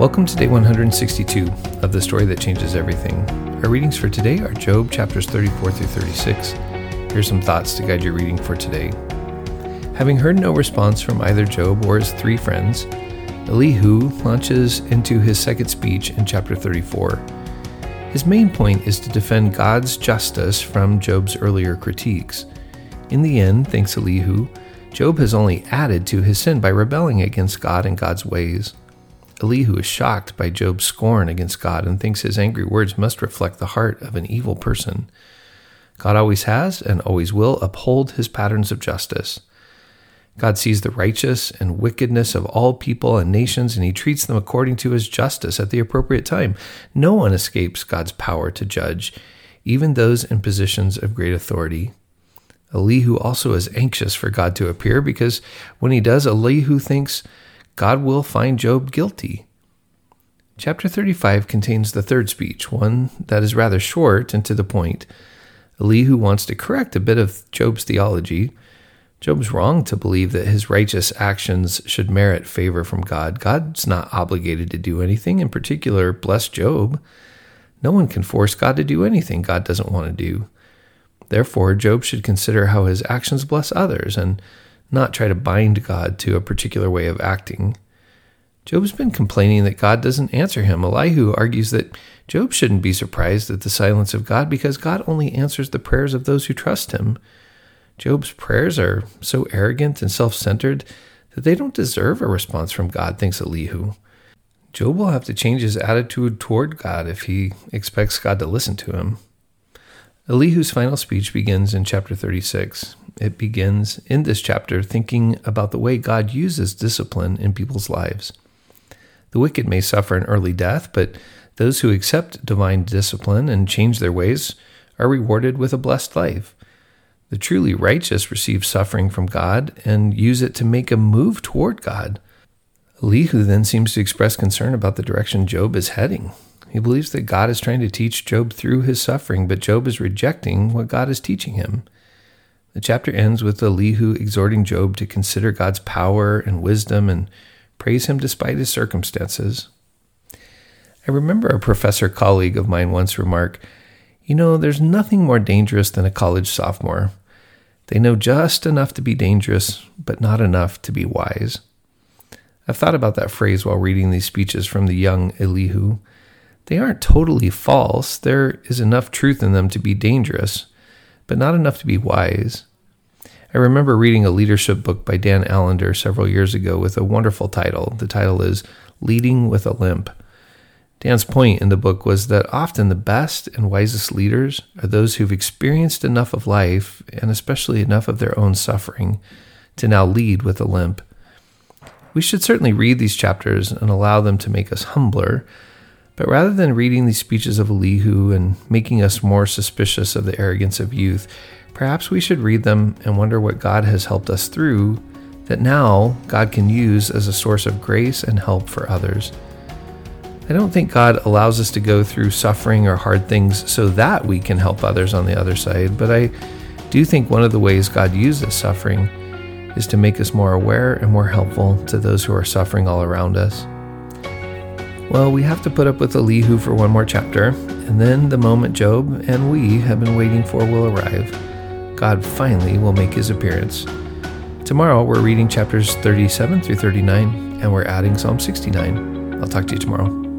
Welcome to day 162 of the story that changes everything. Our readings for today are Job chapters 34 through 36. Here's some thoughts to guide your reading for today. Having heard no response from either Job or his three friends, Elihu launches into his second speech in chapter 34. His main point is to defend God's justice from Job's earlier critiques. In the end, thanks Elihu, Job has only added to his sin by rebelling against God and God's ways. Elihu is shocked by Job's scorn against God and thinks his angry words must reflect the heart of an evil person. God always has and always will uphold his patterns of justice. God sees the righteous and wickedness of all people and nations, and he treats them according to his justice at the appropriate time. No one escapes God's power to judge, even those in positions of great authority. Elihu also is anxious for God to appear because when he does, Elihu thinks God will find Job guilty. Chapter 35 contains the third speech, one that is rather short and to the point. Elihu wants to correct a bit of Job's theology. Job's wrong to believe that his righteous actions should merit favor from God. God's not obligated to do anything, in particular, bless Job. No one can force God to do anything God doesn't want to do. Therefore, Job should consider how his actions bless others and not try to bind God to a particular way of acting. Job's been complaining that God doesn't answer him. Elihu argues that Job shouldn't be surprised at the silence of God because God only answers the prayers of those who trust him. Job's prayers are so arrogant and self centered that they don't deserve a response from God, thinks Elihu. Job will have to change his attitude toward God if he expects God to listen to him. Elihu's final speech begins in chapter 36. It begins in this chapter thinking about the way God uses discipline in people's lives. The wicked may suffer an early death, but those who accept divine discipline and change their ways are rewarded with a blessed life. The truly righteous receive suffering from God and use it to make a move toward God. Elihu then seems to express concern about the direction Job is heading. He believes that God is trying to teach Job through his suffering, but Job is rejecting what God is teaching him. The chapter ends with Elihu exhorting Job to consider God's power and wisdom and praise him despite his circumstances. I remember a professor colleague of mine once remark, You know, there's nothing more dangerous than a college sophomore. They know just enough to be dangerous, but not enough to be wise. I've thought about that phrase while reading these speeches from the young Elihu. They aren't totally false. There is enough truth in them to be dangerous, but not enough to be wise. I remember reading a leadership book by Dan Allender several years ago with a wonderful title. The title is Leading with a Limp. Dan's point in the book was that often the best and wisest leaders are those who've experienced enough of life, and especially enough of their own suffering, to now lead with a limp. We should certainly read these chapters and allow them to make us humbler but rather than reading these speeches of Elihu and making us more suspicious of the arrogance of youth, perhaps we should read them and wonder what God has helped us through that now God can use as a source of grace and help for others. I don't think God allows us to go through suffering or hard things so that we can help others on the other side, but I do think one of the ways God uses suffering is to make us more aware and more helpful to those who are suffering all around us. Well, we have to put up with Elihu for one more chapter, and then the moment Job and we have been waiting for will arrive. God finally will make his appearance. Tomorrow we're reading chapters 37 through 39, and we're adding Psalm 69. I'll talk to you tomorrow.